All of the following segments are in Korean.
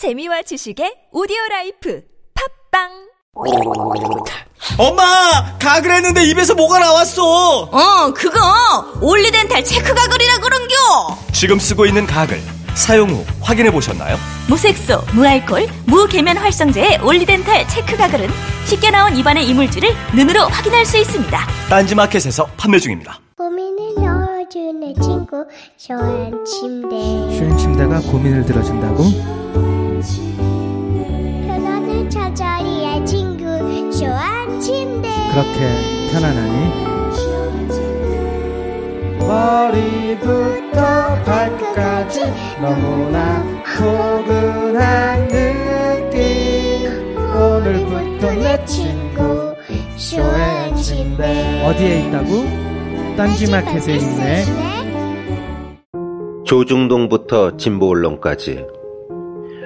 재미와 지식의 오디오 라이프 팟빵 엄마 가글 했는데 입에서 뭐가 나왔어 어, 그거 올리덴 탈 체크 가글이라 그런겨. 지금 쓰고 있는 가글 사용 후 확인해 보셨나요? 무색소, 무알콜, 무계면 활성제의 올리덴탈 체크 가글은 쉽게 나온 입안의 이물질을 눈으로 확인할 수 있습니다. 딴지마켓에서 판매 중입니다. 고민을 넣어주는 친구 쇼한 침대 슈행 침대가 고민을 들어준다고? 편안한 잠자리의 친구 쇼한 침대. 그렇게 편안하니? 머리부터 발끝까지 너무나 포근한 느낌. 오늘부터 내 친구 쇼의 침대. 어디에 있다고? 딴지마켓에 있네. 조중동부터 진보 언론까지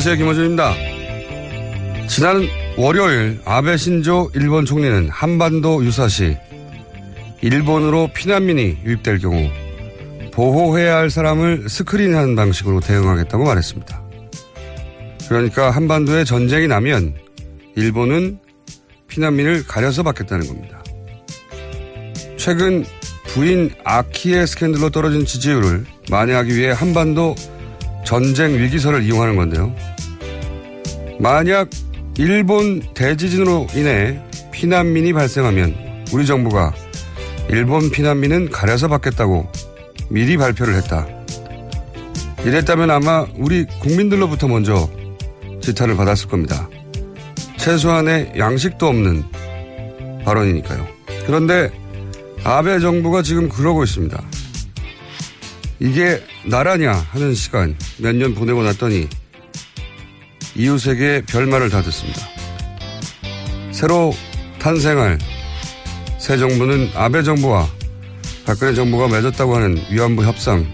안녕하세요. 김호준입니다. 지난 월요일 아베 신조 일본 총리는 한반도 유사시 일본으로 피난민이 유입될 경우 보호해야 할 사람을 스크린하는 방식으로 대응하겠다고 말했습니다. 그러니까 한반도에 전쟁이 나면 일본은 피난민을 가려서 받겠다는 겁니다. 최근 부인 아키의 스캔들로 떨어진 지지율을 만회하기 위해 한반도 전쟁 위기설을 이용하는 건데요. 만약 일본 대지진으로 인해 피난민이 발생하면 우리 정부가 일본 피난민은 가려서 받겠다고 미리 발표를 했다. 이랬다면 아마 우리 국민들로부터 먼저 지탄을 받았을 겁니다. 최소한의 양식도 없는 발언이니까요. 그런데 아베 정부가 지금 그러고 있습니다. 이게 나라냐 하는 시간 몇 년 보내고 났더니 이웃에게 별말을 다 듣습니다. 새로 탄생할 새 정부는 아베 정부와 박근혜 정부가 맺었다고 하는 위안부 협상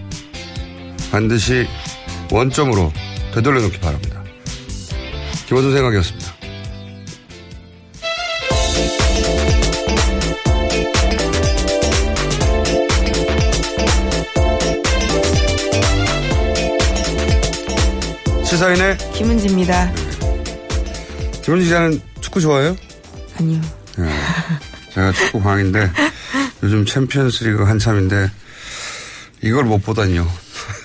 반드시 원점으로 되돌려 놓기 바랍니다. 김원준 생각이었습니다. 김은지입니다. 김은지 기자는 축구 좋아해요? 아니요. 네. 제가 축구 광인데 요즘 챔피언스 리그 한참인데 이걸 못 보다니요.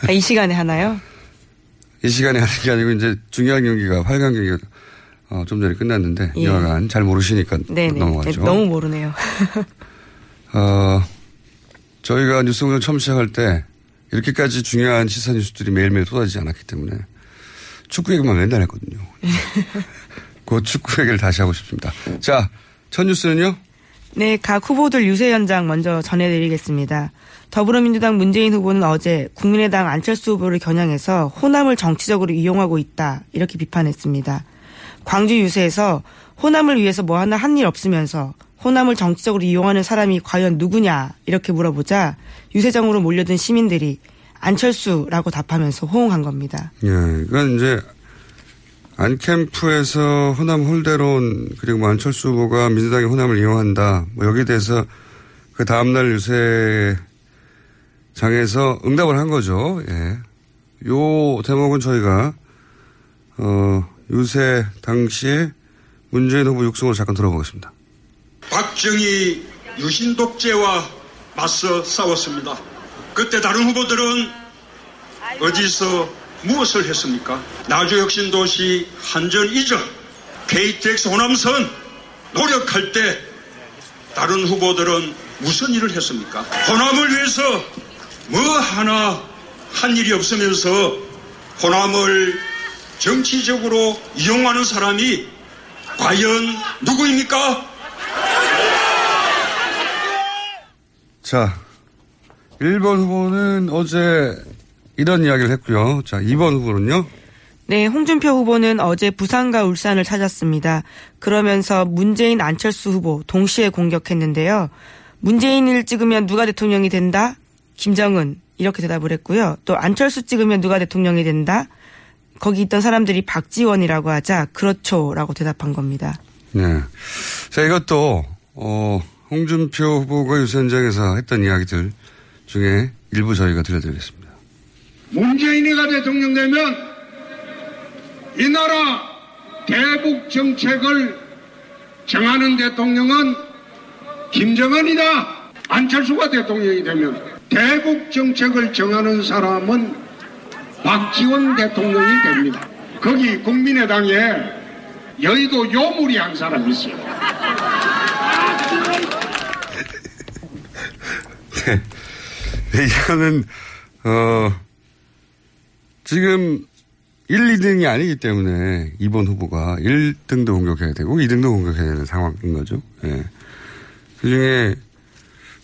아, 이 시간에 하나요? 이 시간에 하는 게 아니고 이제 중요한 경기가 8강 경기가 어, 좀 전에 끝났는데 예. 여하간 잘 모르시니까 네네. 넘어가죠. 네, 너무 모르네요. 어, 저희가 뉴스공장 처음 시작할 때 이렇게까지 중요한 시사 뉴스들이 매일매일 쏟아지지 않았기 때문에 축구 얘기만 맨날 했거든요. 그 축구 얘기를 다시 하고 싶습니다. 자, 첫 뉴스는요? 네, 각 후보들 유세 현장 먼저 전해드리겠습니다. 더불어민주당 문재인 후보는 어제 국민의당 안철수 후보를 겨냥해서 호남을 정치적으로 이용하고 있다 이렇게 비판했습니다. 광주 유세에서 호남을 위해서 뭐 하나 한 일 없으면서 호남을 정치적으로 이용하는 사람이 과연 누구냐 이렇게 물어보자 유세장으로 몰려든 시민들이 안철수라고 답하면서 호응한 겁니다. 예, 그건 이제 안캠프에서 호남 홀대론 그리고 뭐 안철수 후보가 민주당의 호남을 이용한다. 뭐 여기에 대해서 그 다음날 유세 장에서 응답을 한 거죠. 예. 요 대목은 저희가 어 유세 당시에 문재인 후보 육성을 잠깐 들어보겠습니다. 박정희 유신 독재와 맞서 싸웠습니다. 그때 다른 후보들은 어디서 무엇을 했습니까? 나주혁신도시 한전 이전, KTX 호남선 노력할 때 다른 후보들은 무슨 일을 했습니까? 호남을 위해서 뭐 하나 한 일이 없으면서 호남을 정치적으로 이용하는 사람이 과연 누구입니까? 자, 1번 후보는 어제 이런 이야기를 했고요. 자, 2번 후보는요. 네, 홍준표 후보는 어제 부산과 울산을 찾았습니다. 그러면서 문재인 안철수 후보 동시에 공격했는데요. 문재인을 찍으면 누가 대통령이 된다? 김정은 이렇게 대답을 했고요. 또 안철수 찍으면 누가 대통령이 된다? 거기 있던 사람들이 박지원이라고 하자 그렇죠라고 대답한 겁니다. 네. 자, 이것도 어 홍준표 후보가 유세 현장에서 했던 이야기들 중에 일부 저희가 들려드리겠습니다. 문재인이가 대통령 되면 이 나라 대북 정책을 정하는 대통령은 김정은이다. 안철수가 대통령이 되면 대북 정책을 정하는 사람은 박지원 대통령이 됩니다. 거기 국민의당에 여의도 요물이 한 사람 있어요. 네. 이거는 어 지금 1, 2등이 아니기 때문에 2번 후보가 1등도 공격해야 되고 2등도 공격해야 되는 상황인 거죠. 예. 그 중에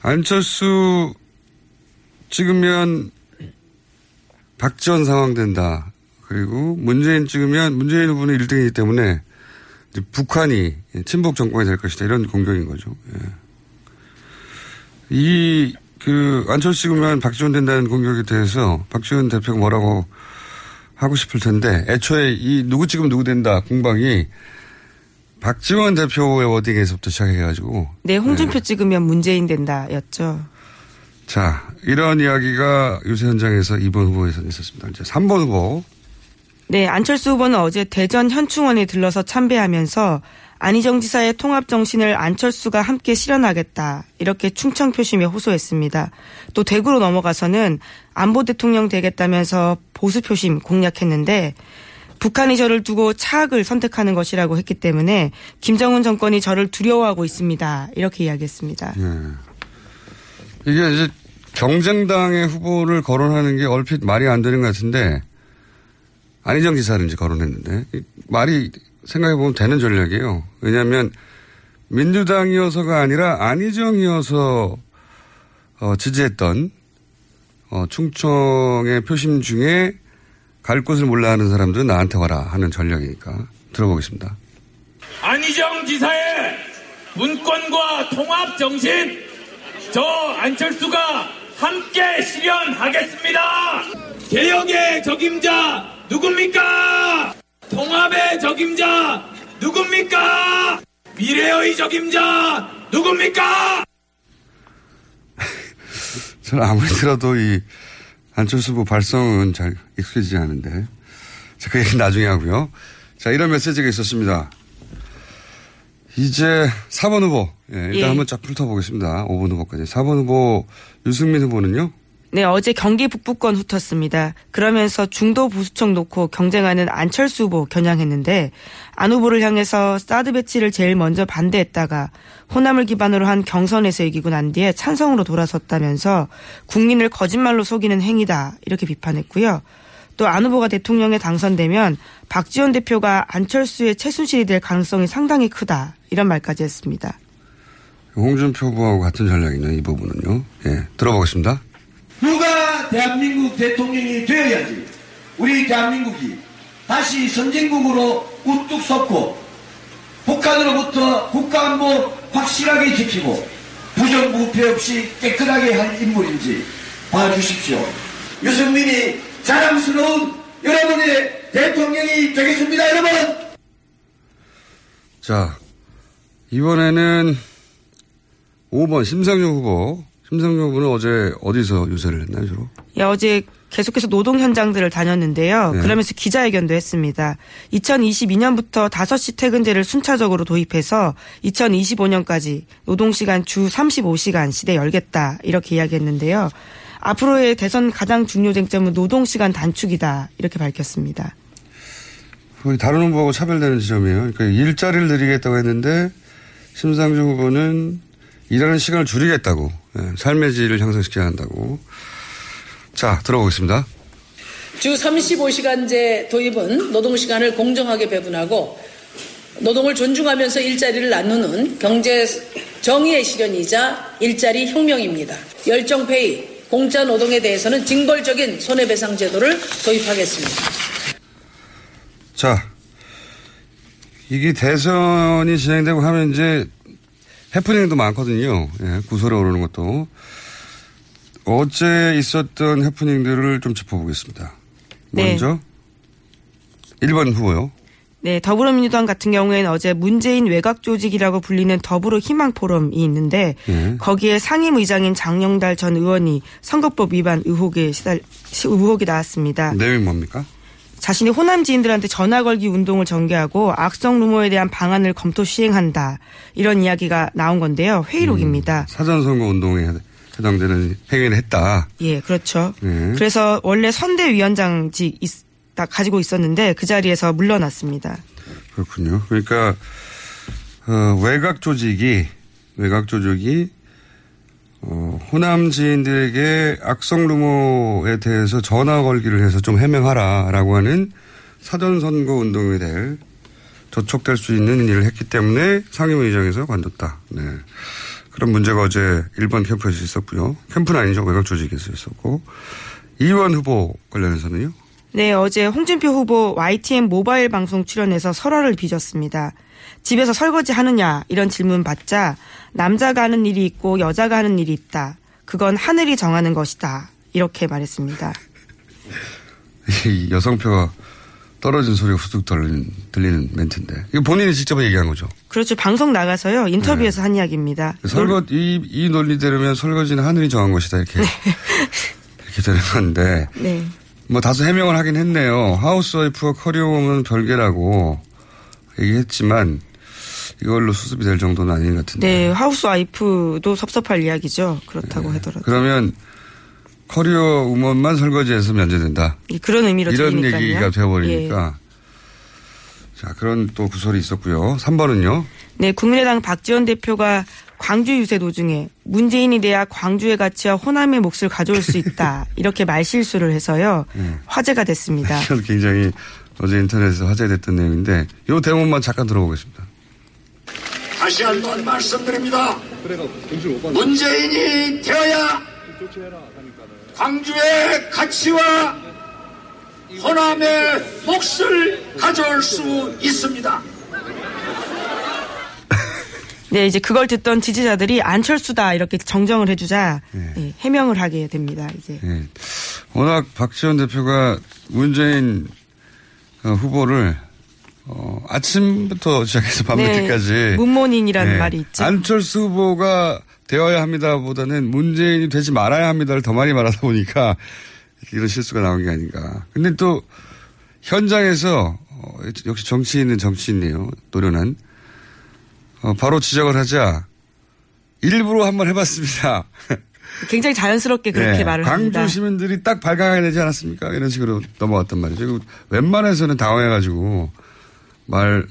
안철수 찍으면 박지원 상황 된다. 그리고 문재인 찍으면 문재인 후보는 1등이기 때문에 북한이 친북 정권이 될 것이다. 이런 공격인 거죠. 예. 이, 그, 안철수 찍으면 박지원 된다는 공격에 대해서 박지원 대표가 뭐라고 하고 싶을 텐데 애초에 이 누구 찍으면 누구 된다 공방이 박지원 대표의 워딩에서부터 시작해가지고 네, 홍준표 네. 찍으면 문재인 된다였죠. 자, 이런 이야기가 유세 현장에서 2번 후보에서 있었습니다. 이제 3번 후보. 네, 안철수 후보는 어제 대전 현충원에 들러서 참배하면서 안희정 지사의 통합 정신을 안철수가 함께 실현하겠다. 이렇게 충청 표심에 호소했습니다. 또 대구로 넘어가서는 안보 대통령 되겠다면서 보수 표심 공략했는데 북한이 저를 두고 차악을 선택하는 것이라고 했기 때문에 김정은 정권이 저를 두려워하고 있습니다. 이렇게 이야기했습니다. 네. 이게 이제 경쟁당의 후보를 거론하는 게 얼핏 말이 안 되는 것 같은데 안희정 지사를 이제 거론했는데 말이 생각해 보면 되는 전략이에요. 왜냐하면 민주당이어서가 아니라 안희정이어서 어, 지지했던 어, 충청의 표심 중에 갈 곳을 몰라 하는 사람들은 나한테 와라 하는 전략이니까 들어보겠습니다. 안희정 지사의 문권과 통합 정신 저 안철수가 함께 실현하겠습니다. 개혁의 적임자 누굽니까? 통합의 적임자 누굽니까? 미래의 적임자 누굽니까? 저는 아무리 들어도 이 안철수 후보 발성은 잘 익숙해지지 않은데. 자, 그 얘기 나중에 하고요. 자, 이런 메시지가 있었습니다. 이제 4번 후보. 예, 일단 예. 한번 쫙 훑어보겠습니다. 5번 후보까지. 4번 후보 유승민 후보는요? 네, 어제 경기 북부권 훑었습니다. 그러면서 중도 보수층 놓고 경쟁하는 안철수 후보 겨냥했는데 안 후보를 향해서 사드 배치를 제일 먼저 반대했다가 호남을 기반으로 한 경선에서 이기고 난 뒤에 찬성으로 돌아섰다면서 국민을 거짓말로 속이는 행위다 이렇게 비판했고요. 또 안 후보가 대통령에 당선되면 박지원 대표가 안철수의 최순실이 될 가능성이 상당히 크다 이런 말까지 했습니다. 홍준표 후보하고 같은 전략이네요. 이 부분은요. 예, 들어보겠습니다. 누가 대한민국 대통령이 되어야지 우리 대한민국이 다시 선진국으로 우뚝 섰고 북한으로부터 국가안보 확실하게 지키고 부정부패 없이 깨끗하게 할 인물인지 봐주십시오. 유승민이 자랑스러운 여러분의 대통령이 되겠습니다, 여러분! 자, 이번에는 5번 심상정 후보. 심상정 후보는 어제 어디서 유세를 했나요, 주로? 예, 어제 계속해서 노동 현장들을 다녔는데요. 네. 그러면서 기자회견도 했습니다. 2022년부터 5시 퇴근제를 순차적으로 도입해서 2025년까지 노동시간 주 35시간 시대 열겠다 이렇게 이야기했는데요. 앞으로의 대선 가장 중요 쟁점은 노동시간 단축이다 이렇게 밝혔습니다. 다른 후보하고 차별되는 지점이에요. 그러니까 일자리를 늘리겠다고 했는데 심상정 후보는 일하는 시간을 줄이겠다고 예, 삶의 질을 향상시켜야 한다고. 자 들어보겠습니다. 주 35시간제 도입은 노동시간을 공정하게 배분하고 노동을 존중하면서 일자리를 나누는 경제 정의의 실현이자 일자리 혁명입니다. 열정페이, 공짜 노동에 대해서는 징벌적인 손해배상 제도를 도입하겠습니다. 자 이게 대선이 진행되고 하면 이제 해프닝도 많거든요. 예, 구설에 오르는 것도. 어제 있었던 해프닝들을 좀 짚어보겠습니다. 네. 먼저 1번 후보요. 네, 더불어민주당 같은 경우에는 어제 문재인 외곽 조직이라고 불리는 더불어 희망 포럼이 있는데 예. 거기에 상임의장인 장영달 전 의원이 선거법 위반 의혹에 시달 시- 의혹이 나왔습니다. 내용이 뭡니까? 자신이 호남 지인들한테 전화 걸기 운동을 전개하고 악성 루머에 대한 방안을 검토 시행한다. 이런 이야기가 나온 건데요. 회의록입니다. 사전선거 운동에 해당되는 행위를 했다. 예, 그렇죠. 예. 그래서 원래 선대위원장직 있, 다 가지고 있었는데 그 자리에서 물러났습니다. 그렇군요. 그러니까 어, 외곽 조직이 외곽 조직이 어, 호남 지인들에게 악성 루머에 대해서 전화 걸기를 해서 좀 해명하라라고 하는 사전 선거 운동에 대해 저촉될 수 있는 일을 했기 때문에 상임의장에서 관뒀다. 네. 그런 문제가 어제 1번 캠프에서 있었고요. 캠프는 아니죠. 외곽 조직에서 있었고. 이원 후보 관련해서는요. 네, 어제 홍준표 후보 YTN 모바일 방송 출연해서 설화를 빚었습니다. 집에서 설거지 하느냐 이런 질문 받자 남자가 하는 일이 있고 여자가 하는 일이 있다. 그건 하늘이 정하는 것이다. 이렇게 말했습니다. 이 여성표가 떨어진 소리가 후둑 들리는, 들리는 멘트인데. 이거 본인이 직접 얘기한 거죠. 그렇죠. 방송 나가서요. 인터뷰에서 한 이야기입니다. 설거, 이, 이 논리대로면 설거지는 하늘이 정한 것이다. 이렇게. 이렇게 되는 건데. 네. 뭐 다소 해명을 하긴 했네요. 하우스와이프와 커리어우먼은 별개라고 얘기했지만 이걸로 수습이 될 정도는 아닌 것 같은데. 네, 하우스 와이프도 섭섭할 이야기죠. 네. 그렇다고 하더라도. 그러면 커리어 우먼만 설거지해서 면제된다. 이- 그런 의미로 이런 들리니까요. 얘기가 되어버리니까. 예. 자, 그런 또 구설이 있었고요. 3번은요. 네, 국민의당 박지원 대표가 광주 유세 도중에 문재인이 돼야 광주의 가치와 호남의 몫을 가져올 수 있다. 이렇게 말실수를 해서요. 화제가 됐습니다. 굉장히 어제 인터넷에서 화제됐던 내용인데 이 대목만 잠깐 들어보겠습니다. 다시 한 번 말씀드립니다. 문재인이 되어야 광주의 가치와 호남의 몫을 가져올 수 있습니다. 네, 이제 그걸 듣던 지지자들이 안철수다 이렇게 정정을 해주자 예, 해명을 하게 됩니다. 이제 예. 워낙 박지원 대표가 문재인 어, 후보를 어, 아침부터 시작해서 밤늦게까지 네, 문모닝이라는 예. 말이 있죠. 안철수 후보가 되어야 합니다보다는 문재인이 되지 말아야 합니다를 더 많이 말하다 보니까 이런 실수가 나온 게 아닌가. 근데 또 현장에서 어, 역시 정치인은 정치인이에요. 노련한. 어, 바로 지적을 하자 일부러 한번 해봤습니다. 굉장히 자연스럽게 그렇게 네, 말을 광주 합니다. 시민들이 딱 발각해야 되지 않았습니까? 이런 식으로 넘어갔단 말이죠. 그리고 웬만해서는 당황해가지고 말,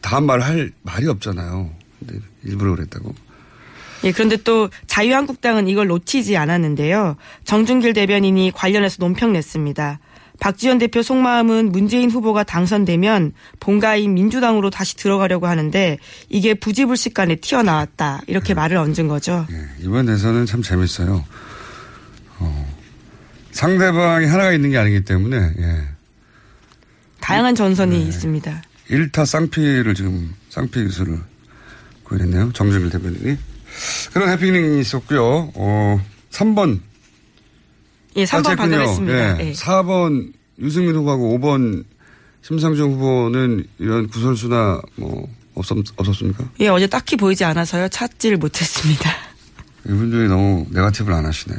다음 말할 말이 없잖아요. 근데 일부러 그랬다고. 예, 그런데 또 자유한국당은 이걸 놓치지 않았는데요. 정준길 대변인이 관련해서 논평 냈습니다. 박지원 대표 속마음은 문재인 후보가 당선되면 본가인 민주당으로 다시 들어가려고 하는데 이게 부지불식간에 튀어나왔다. 이렇게 말을 얹은 거죠. 이번 대선은 참 재밌어요. 어, 상대방이 하나가 있는 게 아니기 때문에, 예. 다양한 전선이 있습니다. 일타 쌍피를 지금, 쌍피 기술을 구현했네요. 정준길 대변인이. 그런 해피닝이 있었고요. 어, 3번. 예, 3번 아, 됐군요. 받아냈습니다. 예. 예. 4번 유승민 후보하고 5번 심상정 후보는 이런 구설수나 뭐 없었, 없었습니까? 예, 어제 딱히 보이지 않아서요. 찾지를 못했습니다. 이분들이 너무 네가티브를 안 하시네.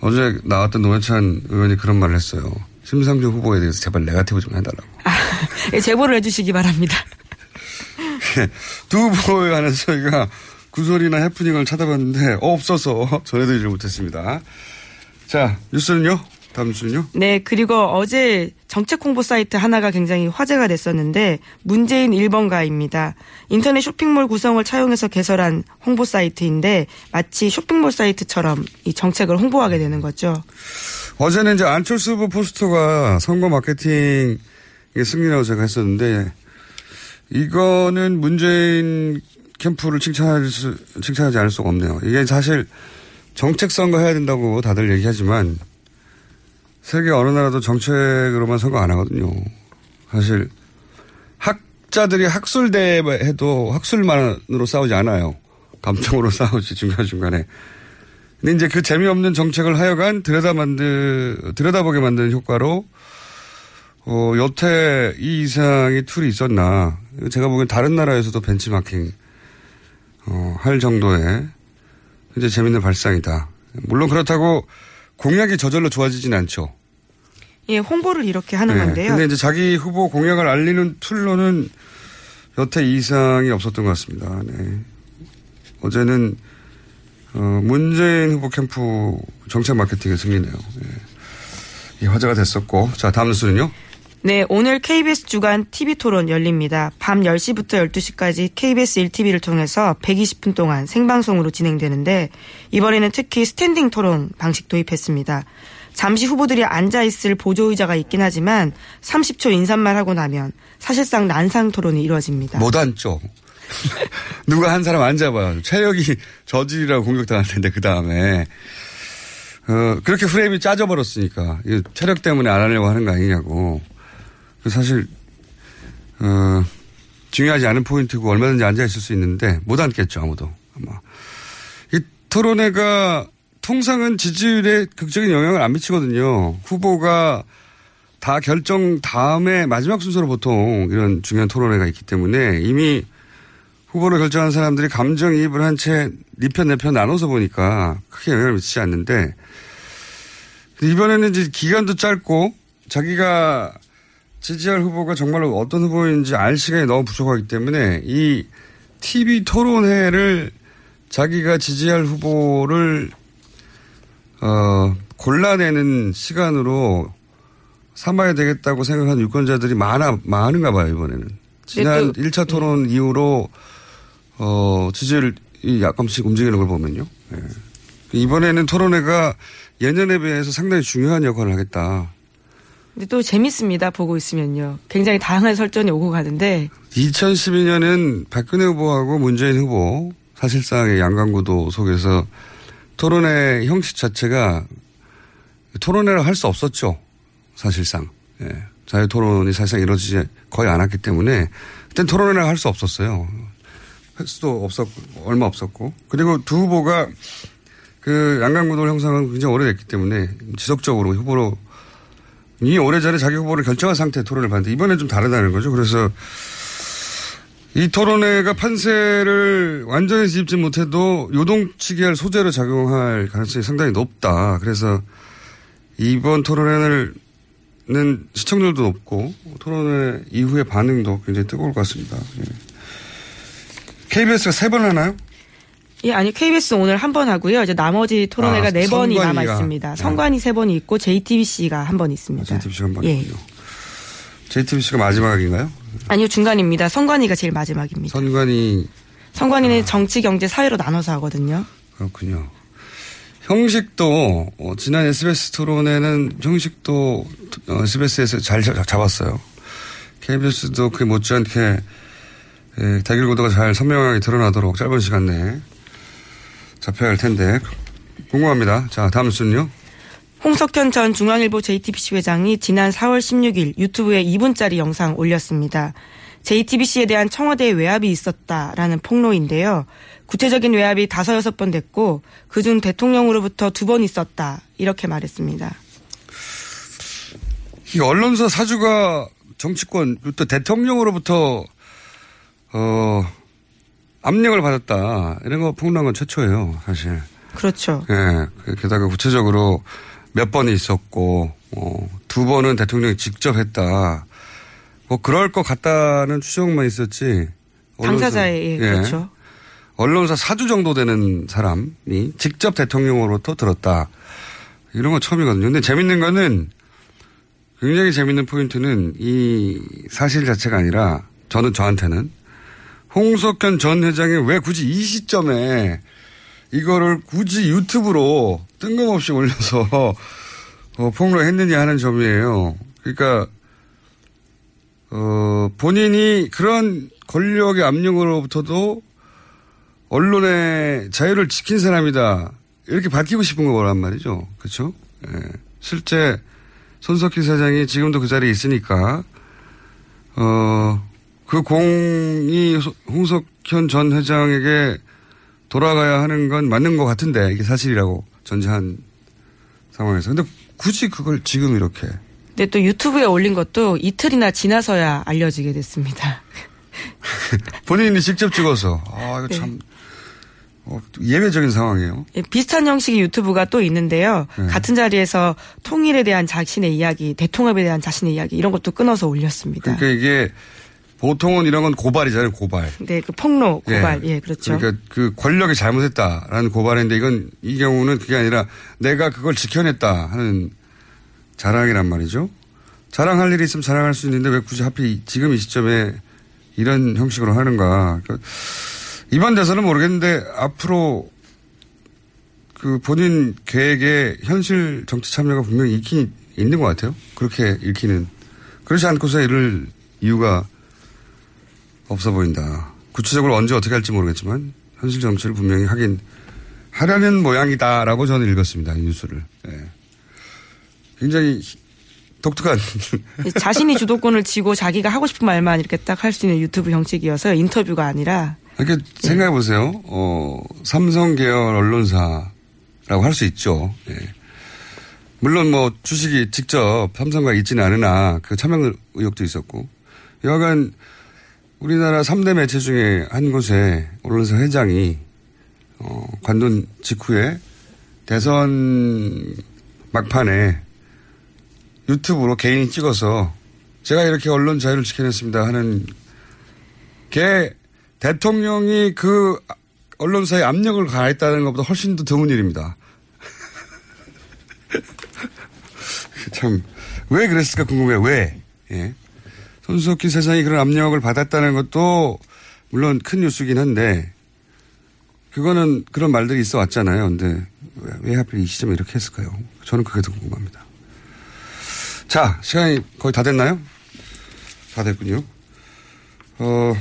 어제 나왔던 노회찬 의원이 그런 말을 했어요. 심상정 후보에 대해서 제발 네가티브 좀 해달라고. 예, 제보를 해주시기 바랍니다. 두 후보에 관해서 저희가 구설이나 해프닝을 찾아봤는데 없어서 전해드리지 못했습니다. 자 뉴스는요? 다음 뉴스는요? 네, 그리고 어제 정책 홍보 사이트 하나가 굉장히 화제가 됐었는데 문재인 1번가입니다. 인터넷 쇼핑몰 구성을 차용해서 개설한 홍보 사이트인데 마치 쇼핑몰 사이트처럼 이 정책을 홍보하게 되는 거죠. 어제는 이제 안철수 후보 포스터가 선거 마케팅 의 승리라고 제가 했었는데 이거는 문재인 캠프를 칭찬할 수, 칭찬하지 않을 수가 없네요. 이게 사실 정책 선거 해야 된다고 다들 얘기하지만 세계 어느 나라도 정책으로만 선거 안 하거든요. 사실 학자들이 학술대 해도 학술만으로 싸우지 않아요. 감정으로 싸우지 중간중간에. 근데 이제 그 재미없는 정책을 하여간 들여다 만드, 들여다보게 만드는 효과로 어, 여태 이 이상의 툴이 있었나. 제가 보기엔 다른 나라에서도 벤치마킹, 어, 할 정도의 굉장히 재밌는 발상이다. 물론 그렇다고 공약이 저절로 좋아지진 않죠. 예, 홍보를 이렇게 하는 네. 건데요. 근데 이제 자기 후보 공약을 알리는 툴로는 여태 이상이 없었던 것 같습니다. 네. 어제는 어, 문재인 후보 캠프 정책 마케팅의 승리네요. 네. 이 화제가 됐었고 자 다음 뉴스는요. 네, 오늘 KBS 주간 TV 토론 열립니다. 밤 10시부터 12시까지 KBS 1TV를 통해서 120분 동안 생방송으로 진행되는데 이번에는 특히 스탠딩 토론 방식 도입했습니다. 잠시 후보들이 앉아있을 보조의자가 있긴 하지만 30초 인사말 하고 나면 사실상 난상 토론이 이루어집니다. 못 앉죠. 누가 한 사람 앉아봐요. 체력이 저질이라고 공격당할 텐데 그 다음에 어, 그렇게 프레임이 짜져버렸으니까 체력 때문에 안 하려고 하는 거 아니냐고. 사실 어, 중요하지 않은 포인트고 얼마든지 앉아 있을 수 있는데 못 앉겠죠 아무도 아마. 이 토론회가 통상은 지지율에 극적인 영향을 안 미치거든요. 후보가 다 결정 다음에 마지막 순서로 보통 이런 중요한 토론회가 있기 때문에 이미 후보를 결정한 사람들이 감정이입을 한 채 네 편 내 편 나눠서 보니까 크게 영향을 미치지 않는데 이번에는 이제 기간도 짧고 자기가 지지할 후보가 정말로 어떤 후보인지 알 시간이 너무 부족하기 때문에 이 TV 토론회를 자기가 지지할 후보를 어, 골라내는 시간으로 삼아야 되겠다고 생각하는 유권자들이 많아, 많은가 봐요, 이번에는. 지난 네, 1차 토론 이후로, 어, 지지율이 약간씩 움직이는 걸 보면요. 예. 이번에는 토론회가 예년에 비해서 상당히 중요한 역할을 하겠다. 근데 또 재밌습니다. 보고 있으면요. 굉장히 다양한 설전이 오고 가는데 2012년은 박근혜 후보하고 문재인 후보 사실상의 양강구도 속에서 토론회 형식 자체가 토론회를 할 수 없었죠. 사실상. 예. 자유 토론이 사실상 이루어지지 거의 않았기 때문에 그땐 토론회를 할 수 없었어요. 횟수도 없었고, 얼마 없었고. 그리고 두 후보가 그 양강구도 형성은 굉장히 오래됐기 때문에 지속적으로 후보로 이미 오래전에 자기 후보를 결정한 상태에 토론을 봤는데 이번엔 좀 다르다는 거죠. 그래서 이 토론회가 판세를 완전히 뒤집지 못해도 요동치게 할 소재로 작용할 가능성이 상당히 높다. 그래서 이번 토론회는 시청률도 높고 토론회 이후의 반응도 굉장히 뜨거울 것 같습니다. 예. KBS가 세 번 하나요? 예, 아니 KBS 오늘 한 번 하고요. 이제 나머지 토론회가 아, 네 번이. 남아 있습니다. 네. 선관위 세 번이 있고 JTBC가 한 번 있습니다. JTBC가 한번 예. 있군요. JTBC가 마지막인가요? 아니요 중간입니다. 선관위가 제일 마지막입니다. 선관위 선관위는 정치, 경제, 사회로 나눠서 하거든요. 그렇군요. 형식도 어, 지난 SBS 토론회는 형식도 어, SBS에서 잘 잡- 잡았어요. KBS도 그 못지않게 예, 대결 구도가 잘 선명하게 드러나도록 짧은 시간 내에 잡혀야 할 텐데 궁금합니다. 자 다음 뉴스는요. 홍석현 전 중앙일보 JTBC 회장이 지난 4월 16일 유튜브에 2분짜리 영상 올렸습니다. JTBC에 대한 청와대의 외압이 있었다라는 폭로인데요. 구체적인 외압이 다섯 여섯 번 됐고 그중 대통령으로부터 두 번 있었다 이렇게 말했습니다. 이 언론사 사주가 정치권 또 대통령으로부터 어 압력을 받았다 이런 거 폭로한 건 최초예요 사실. 그렇죠. 예. 게다가 구체적으로 몇 번이 있었고 어, 두 번은 대통령이 직접 했다. 뭐 그럴 것 같다는 추정만 있었지. 당사자의 예, 그렇죠. 언론사 사주 정도 되는 사람이 직접 대통령으로부터 들었다. 이런 건 처음이거든요. 근데 재밌는 거는 굉장히 재밌는 포인트는 이 사실 자체가 아니라 저는 저한테는 홍석현 전 회장이 왜 굳이 이 시점에 이거를 굳이 유튜브로 뜬금없이 올려서 어, 폭로했느냐 하는 점이에요. 그러니까 어, 본인이 그런 권력의 압력으로부터도 언론의 자유를 지킨 사람이다. 이렇게 밝히고 싶은 거란 말이죠. 그렇죠? 예. 실제 손석희 사장이 지금도 그 자리에 있으니까 어, 그 공이 홍석현 전 회장에게 돌아가야 하는 건 맞는 것 같은데 이게 사실이라고 전제한 상황에서. 근데 굳이 그걸 지금 이렇게. 근데 또 유튜브에 올린 것도 이틀이나 지나서야 알려지게 됐습니다. 본인이 직접 찍어서. 아, 이거 네. 참. 어, 예외적인 상황이에요. 예, 비슷한 형식의 유튜브가 또 있는데요. 네. 같은 자리에서 통일에 대한 자신의 이야기, 대통합에 대한 자신의 이야기 이런 것도 끊어서 올렸습니다. 그러니까 이게 보통은 이런 건 고발이잖아요, 고발. 네, 그 폭로 고발, 예, 예 그렇죠. 그러니까 그 권력이 잘못했다라는 고발인데 이건 이 경우는 그게 아니라 내가 그걸 지켜냈다 하는 자랑이란 말이죠. 자랑할 일이 있으면 자랑할 수 있는데 왜 굳이 하필 지금 이 시점에 이런 형식으로 하는가. 그러니까 이번 대선은 모르겠는데 앞으로 그 본인 계획에 현실 정치 참여가 분명히 있긴 있는 것 같아요. 그렇게 읽히는. 그렇지 않고서 이럴 이유가 없어 보인다. 구체적으로 언제 어떻게 할지 모르겠지만 현실 정치를 분명히 하긴 하려는 모양이다라고 저는 읽었습니다. 이 뉴스를. 네. 굉장히 독특한. 자신이 주도권을 쥐고 자기가 하고 싶은 말만 이렇게 딱 할 수 있는 유튜브 형식이어서 인터뷰가 아니라. 그러니까 생각해 보세요. 어, 삼성 계열 언론사라고 할 수 있죠. 네. 물론 뭐 주식이 직접 삼성과 있지는 않으나 그 참여 의혹도 있었고 여하간 우리나라 3대 매체 중에 한 곳에 언론사 회장이 어, 관둔 직후에 대선 막판에 유튜브로 개인이 찍어서 제가 이렇게 언론 자유를 지켜냈습니다 하는 게 대통령이 그 언론사에 압력을 가했다는 것보다 훨씬 더 드문 일입니다. 참, 왜 그랬을까 궁금해요. 왜? 예. 손석희 세상이 그런 압력을 받았다는 것도 물론 큰 뉴스긴 한데 그거는 그런 말들이 있어 왔잖아요. 근데 왜, 왜 하필 이 시점에 이렇게 했을까요? 저는 그게 더 궁금합니다. 자, 시간이 거의 다 됐나요? 다 됐군요. 어,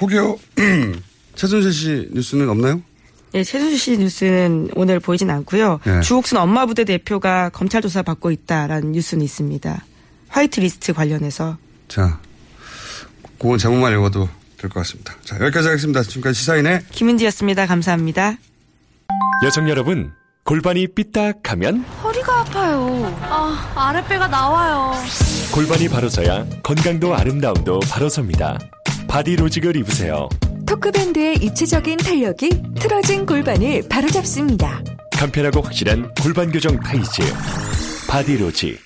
혹여 최순실 씨 뉴스는 없나요? 네, 최순실 씨 뉴스는 오늘 보이진 않고요. 네. 주옥순 엄마 부대 대표가 검찰 조사 받고 있다라는 뉴스는 있습니다. 화이트 리스트 관련해서. 자, 그건 제목만 읽어도 될 것 같습니다. 자, 여기까지 하겠습니다. 지금까지 시사인의 김은지였습니다. 감사합니다. 여성 여러분, 골반이 삐딱하면 허리가 아파요. 아, 아랫배가 나와요. 골반이 바로 서야 건강도 아름다움도 바로 섭니다. 바디로직을 입으세요. 토크밴드의 입체적인 탄력이 틀어진 골반을 바로잡습니다. 간편하고 확실한 골반 교정 타이즈. 바디로직.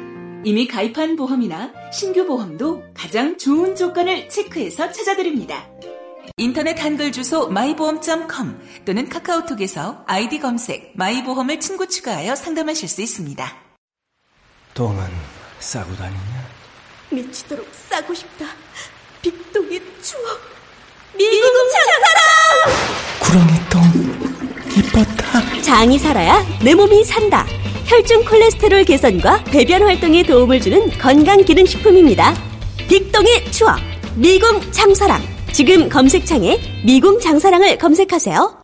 이미 가입한 보험이나 신규 보험도 가장 좋은 조건을 체크해서 찾아드립니다. 인터넷 한글 주소 마이보험.com 또는 카카오톡에서 아이디 검색 마이보험을 친구 추가하여 상담하실 수 있습니다. 똥은 싸고 다니냐? 미치도록 싸고 싶다. 빅동의 추억. 미국 장사랑! 구렁이 똥 이뻤다. 장이 살아야 내 몸이 산다. 혈중 콜레스테롤 개선과 배변 활동에 도움을 주는 건강기능식품입니다. 빅동의 추억, 미궁 장사랑, 지금 검색창에 미궁 장사랑을 검색하세요.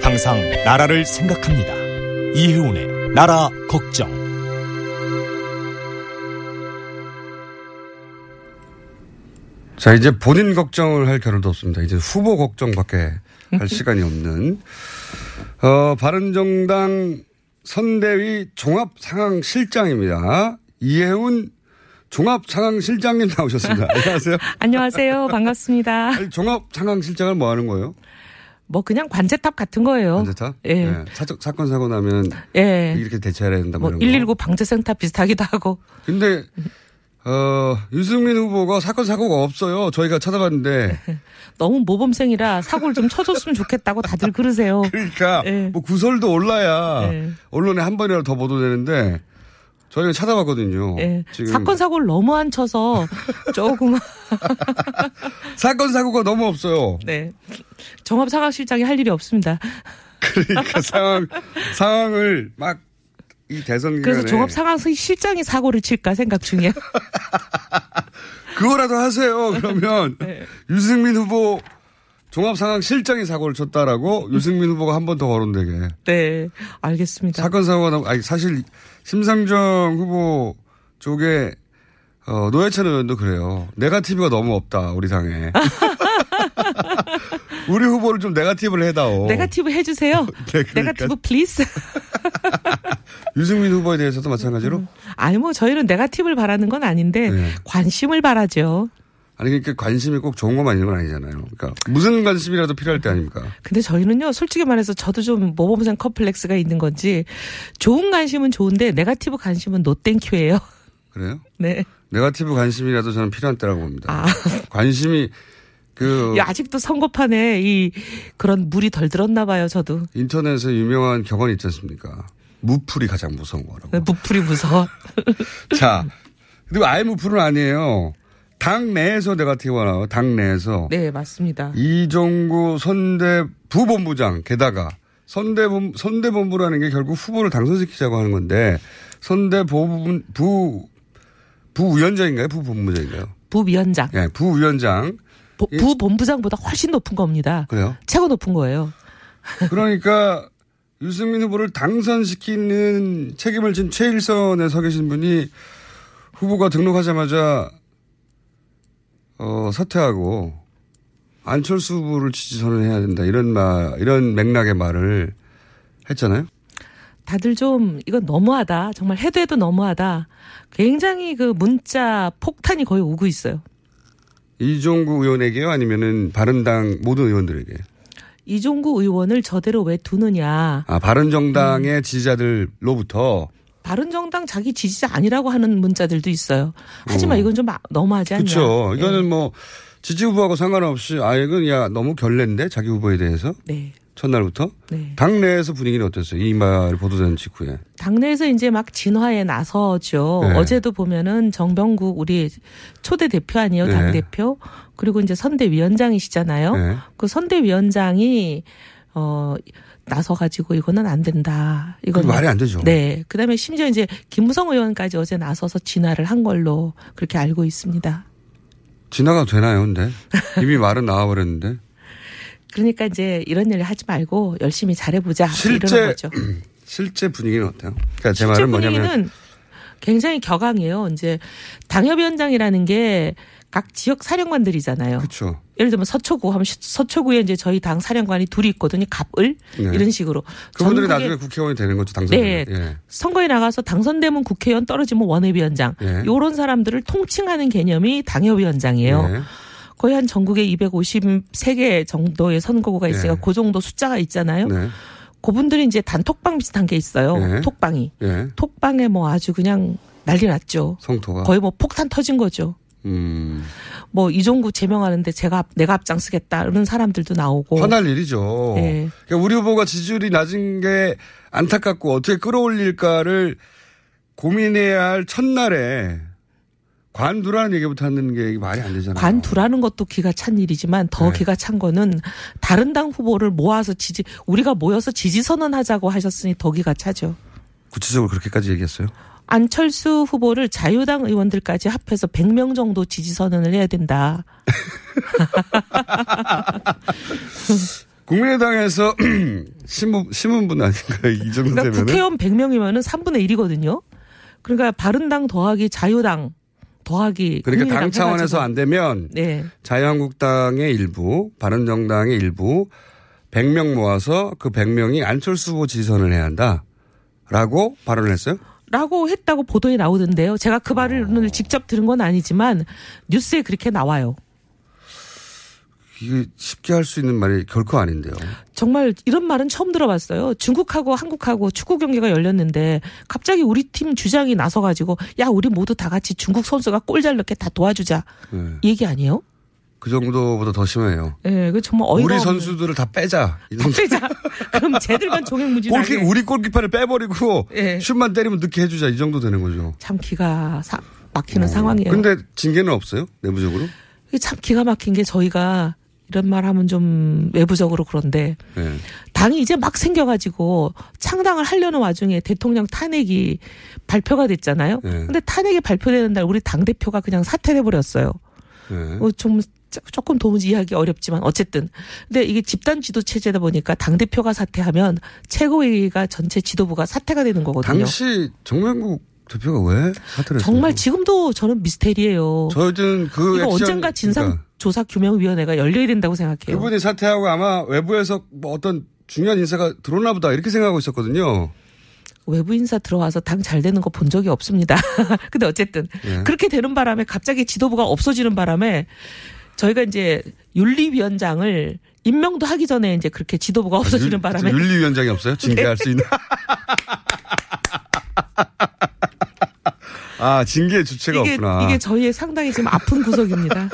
항상 나라를 생각합니다. 이혜훈의 나라 걱정. 자, 이제 본인 걱정을 할 겨를도 없습니다. 이제 후보 걱정밖에 할 시간이 없는, 어, 바른정당 선대위 종합상황실장입니다. 이혜훈 종합상황실장님 나오셨습니다. 안녕하세요. 안녕하세요. 반갑습니다. 아니, 종합상황실장은 뭐 하는 거예요? 뭐 그냥 관제탑 같은 거예요. 관제탑? 예. 네. 사, 사건 사고 나면 예. 이렇게 대처해야 된다 뭐뭐 이런 거. 119 방재센터 비슷하기도 하고. 근데 어, 유승민 후보가 사건 사고가 없어요. 저희가 찾아봤는데 너무 모범생이라 사고를 좀 쳐줬으면 좋겠다고 다들 그러세요. 그러니까 예. 뭐 구설도 올라야 예. 언론에 한 번이라도 더 보도되는데 저희가 찾아봤거든요. 예. 지금 사건 사고를 너무 안 쳐서 조금 사건 사고가 너무 없어요. 네. 종합상황실장이 할 일이 없습니다. 그러니까 상황 상황을 막 이 대선 그래서 종합 상황 실장이 사고를 칠까 생각 중이에요. 그거라도 하세요. 그러면 네. 유승민 후보 종합 상황 실장이 사고를 쳤다라고 유승민 후보가 한 번 더 거론되게. 네, 알겠습니다. 사건 사고가 너무 아니 사실 심상정 후보 쪽에 어, 노회찬 의원도 그래요. 네가티브가 너무 없다 우리 당에. 우리 후보를 좀 네가티브를 해다오. 네가티브 해주세요. 네, 그러니까. negative please. 유승민 후보에 대해서도 마찬가지로. 아니 뭐 저희는 네가티브를 바라는 건 아닌데 네. 관심을 바라죠. 아니 그러니까 관심이 꼭 좋은 것만 있는 건 아니잖아요. 그러니까 무슨 관심이라도 필요할 때 아닙니까? 근데 저희는요, 솔직히 말해서 저도 좀 모범생 컴플렉스가 있는 건지 좋은 관심은 좋은데 네가티브 관심은 no thank you예요. 그래요? 네. 네가티브 관심이라도 저는 필요한 때라고 봅니다. 아. 관심이 그 야, 아직도 선거판에 이 그런 물이 덜 들었나 봐요, 저도. 인터넷에 유명한 격언이 있지 않습니까? 무풀이 가장 무서운 거라고. 네, 무풀이 무서워. 자, 그리고 아예 무풀은 아니에요. 당 내에서 네가티브가 나와요. 당 내에서. 네, 맞습니다. 이종구 선대 부본부장 게다가 선대본 선대본부라는 게 결국 후보를 당선시키자고 하는 건데 선대 부 부 부위원장인가요? 부본부장인가요? 부위원장. 예, 부위원장. 보- 부본부장보다 훨씬 높은 겁니다. 그래요? 최고 높은 거예요. 그러니까 유승민 후보를 당선시키는 책임을 진 최일선에 서 계신 분이 후보가 등록하자마자 어, 사퇴하고 안철수 후보를 지지 선언해야 된다 이런 말 이런 맥락의 말을 했잖아요. 다들 좀 이건 너무하다. 정말 해도 해도 너무하다. 굉장히 그 문자 폭탄이 거의 오고 있어요. 이종구 의원에게요 아니면은 바른당 모든 의원들에게 이종구 의원을 저대로 왜 두느냐. 아 바른정당의 지지자들로부터 바른정당 자기 지지자 아니라고 하는 문자들도 있어요. 하지만 어. 이건 좀 아- 너무하지 않냐. 그렇죠. 예. 이거는 뭐 지지 후보하고 상관없이 아 이건 야 너무 결례인데 자기 후보에 대해서 네. 첫날부터 네. 당내에서 분위기는 어땠어요? 이 말 보도된 직후에. 당내에서 이제 막 진화에 나서죠. 네. 어제도 보면은 정병국 우리 초대 대표 아니에요, 네. 당 대표. 그리고 이제 선대위원장이시잖아요. 네. 그 선대위원장이 어 나서 가지고 이거는 안 된다. 이건 말이 안 되죠. 네. 그다음에 심지어 이제 김무성 의원까지 어제 나서서 진화를 한 걸로 그렇게 알고 있습니다. 진화가 되나요, 근데? 이미 말은 나와버렸는데. 그러니까 이제 이런 일 하지 말고 열심히 잘해보자 실제, 거죠. 실제 분위기는 어때요? 그러니까 제 실제 말은 뭐냐면. 분위기는 굉장히 격앙해요. 이제 당협위원장이라는 게 각 지역 사령관들이잖아요. 그렇죠. 예를 들면 서초구 하면 시- 서초구에 이제 저희 당 사령관이 둘이 있거든요. 갑을 네. 이런 식으로. 그분들이 나중에 국회의원이 되는 거죠, 당선되면. 네. 예. 선거에 나가서 당선되면 국회의원 떨어지면 원외위원장. 예. 요런 사람들을 통칭하는 개념이 당협위원장이에요. 예. 거의 한 전국에 253개 정도의 선거구가 있어요. 예. 그 정도 숫자가 있잖아요. 네. 그분들이 이제 단톡방 비슷한 게 있어요. 예. 톡방이. 예. 톡방에 뭐 아주 그냥 난리 났죠. 성토가. 거의 뭐 폭탄 터진 거죠. 음. 뭐 이종구 제명하는데 제가 앞- 내가 앞장서겠다 이런 사람들도 나오고. 화날 일이죠. 네. 그러니까 우리 후보가 지지율이 낮은 게 안타깝고 어떻게 끌어올릴까를 고민해야 할 첫날에 관두라는 얘기부터 하는 게 말이 안 되잖아요. 관두라는 것도 기가 찬 일이지만 더 네. 기가 찬 거는 다른 당 후보를 모아서 지지 우리가 모여서 지지 선언하자고 하셨으니 더 기가 차죠. 구체적으로 그렇게까지 얘기했어요? 안철수 후보를 자유당 의원들까지 합해서 100명 정도 지지 선언을 해야 된다. 국민의당에서 신문, 신문분 아닌가요? 이 정도 그러니까 되면은? 국회의원 100명이면은 3분의 1이거든요. 그러니까 바른당 더하기 자유당 더하기 그러니까 당 차원에서 해가지고. 안 되면 네. 자유한국당의 일부, 바른정당의 일부 100명 모아서 그 100명이 안철수 후보 지선을 해야 한다. 라고 발언을 했어요? 라고 했다고 보도에 나오던데요. 제가 그 어. 말을 직접 들은 건 아니지만 뉴스에 그렇게 나와요. 이게 쉽게 할 수 있는 말이 결코 아닌데요. 정말 이런 말은 처음 들어봤어요. 중국하고 한국하고 축구 경기가 열렸는데 갑자기 우리 팀 주장이 나서가지고 야 우리 모두 다 같이 중국 선수가 골 잘 넣게 다 도와주자 네. 이 얘기 아니에요? 그 정도보다 더 심해요. 예, 그 정말 어이가 우리 없는- 선수들을 다 빼자. 다 빼자. 그럼 쟤들만 종횡무진하게. 골키, 우리 골키퍼를 빼버리고 예. 슛만 때리면 넣게 해주자. 이 정도 되는 거죠. 참 기가 사- 막히는 상황이에요. 근데 징계는 없어요? 내부적으로? 참 기가 막힌 게 저희가 이런 말 하면 좀 외부적으로 그런데 네. 당이 이제 막 생겨가지고 창당을 하려는 와중에 대통령 탄핵이 발표가 됐잖아요. 네. 근데 탄핵이 발표되는 날 우리 당 대표가 그냥 사퇴를 해버렸어요. 네. 어, 좀 조- 조금 도무지 이해하기 어렵지만 어쨌든 근데 이게 집단 지도 체제다 보니까 당 대표가 사퇴하면 최고위가 전체 지도부가 사퇴가 되는 거거든요. 당시 정명국 대표가 왜 사퇴를 했어요? 정말 지금도 저는 미스테리예요. 저희는 그 이거 액션- 언젠가 진상 그러니까 조사 규명 위원회가 열려야 된다고 생각해요. 그분이 사퇴하고 아마 외부에서 뭐 어떤 중요한 인사가 들어오나 보다 이렇게 생각하고 있었거든요. 외부 인사 들어와서 당 잘 되는 거 본 적이 없습니다. 근데 어쨌든 예. 그렇게 되는 바람에 갑자기 지도부가 없어지는 바람에 저희가 이제 윤리위원장을 임명도 하기 전에 이제 그렇게 지도부가 없어지는 윤- 바람에 윤리위원장이 없어요? 징계할 수 있는. 아, 징계 주체가 이게 없구나. 이게 저희의 상당히 지금 아픈 구석입니다.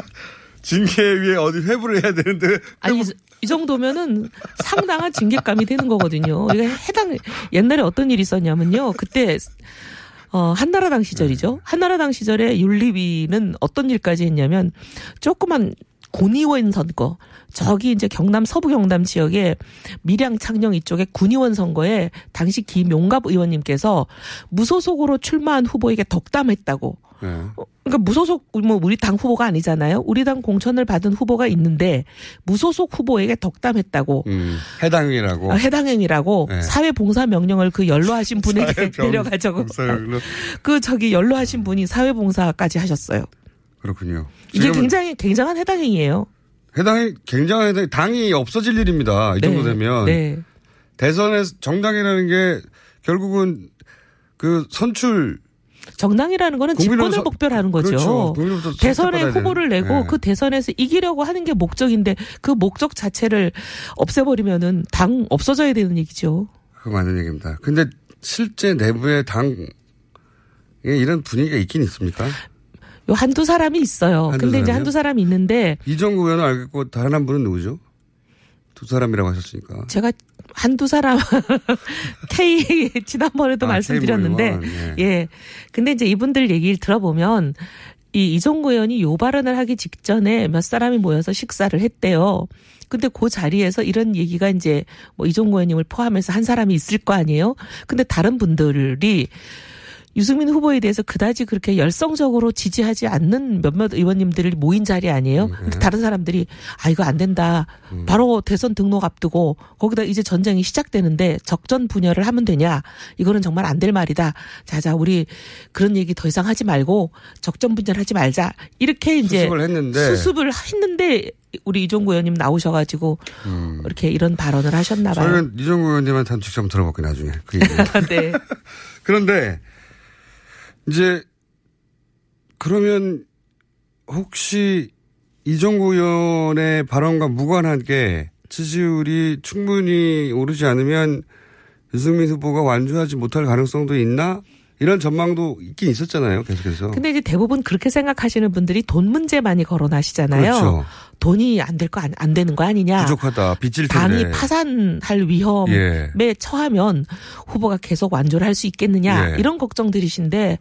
징계 위에 어디 회부를 해야 되는데. 아니 이- 이 정도면은 상당한 징계감이 되는 거거든요. 이게 해당 옛날에 어떤 일이 있었냐면요. 그때 어 한나라당 시절이죠. 한나라당 시절에 윤리위는 어떤 일까지 했냐면 조그만 군의원 선거 저기 이제 경남 서부 경남 지역에 밀양 창녕 이쪽에 군의원 선거에 당시 김용갑 의원님께서 무소속으로 출마한 후보에게 덕담했다고 네. 그러니까 무소속 뭐 우리 당 후보가 아니잖아요. 우리 당 공천을 받은 후보가 있는데 무소속 후보에게 덕담했다고 음, 해당이라고. 어, 해당행위라고 네. 사회 봉사 명령을 그 연로하신 분에게 봉사용으로. 그 저기 연로하신 분이 사회 봉사까지 하셨어요. 그렇군요. 이게 굉장히 굉장한 해당 행위예요. 해당이 굉장한 해당 당이 없어질 일입니다. 이 정도 네. 되면 네. 대선에 정당이라는 게 결국은 그 선출 정당이라는 거는 직권을 서- 목표라는 거죠. 그렇죠. 대선에 후보를 되는. 내고 네. 그 대선에서 이기려고 하는 게 목적인데 그 목적 자체를 없애버리면은 당 없어져야 되는 얘기죠. 그 맞는 얘기입니다. 근데 실제 내부의 당에 이런 분위기가 있긴 있습니까? 요 한두 사람이 있어요. 한두 근데 이제 사람이요? 한두 사람이 있는데 이정구 의원은 알겠고 다른 한 분은 누구죠? 두 사람이라고 하셨으니까. 제가 한두 사람 K 지난번에도 아, 말씀드렸는데 의원. 예. 근데 이제 이분들 얘기를 들어보면 이 이종구 의원이 요 발언을 하기 직전에 몇 사람이 모여서 식사를 했대요. 근데 그 자리에서 이런 얘기가 이제 뭐 이종구 의원님을 포함해서 한 사람이 있을 거 아니에요? 근데 다른 분들이 유승민 후보에 대해서 그다지 그렇게 열성적으로 지지하지 않는 몇몇 의원님들이 모인 자리 아니에요? 근데 다른 사람들이 아 이거 안 된다. 바로 대선 등록 앞두고 거기다 이제 전쟁이 시작되는데 적전 분열을 하면 되냐? 이거는 정말 안 될 말이다. 자자 우리 그런 얘기 더 이상 하지 말고 적전 분열하지 말자. 이렇게 이제 수습을 했는데. 수습을 했는데 우리 이종구 의원님 나오셔가지고 이렇게 이런 발언을 하셨나 봐요. 저는 이정구 의원님한테 직접 한번 들어볼게요, 나중에. 그. 네. 그런데 이제 그러면 혹시 이정구 의원의 발언과 무관하게 지지율이 충분히 오르지 않으면 유승민 후보가 완주하지 못할 가능성도 있나? 이런 전망도 있긴 있었잖아요, 계속해서. 근데 이제 대부분 그렇게 생각하시는 분들이 돈 문제 많이 거론하시잖아요. 그렇죠. 돈이 안 될거안 되는 거 아니냐. 부족하다, 빚질 텐데. 당이 파산할 위험에 예. 처하면 후보가 계속 완주를 할 수 있겠느냐 예. 이런 걱정들이신데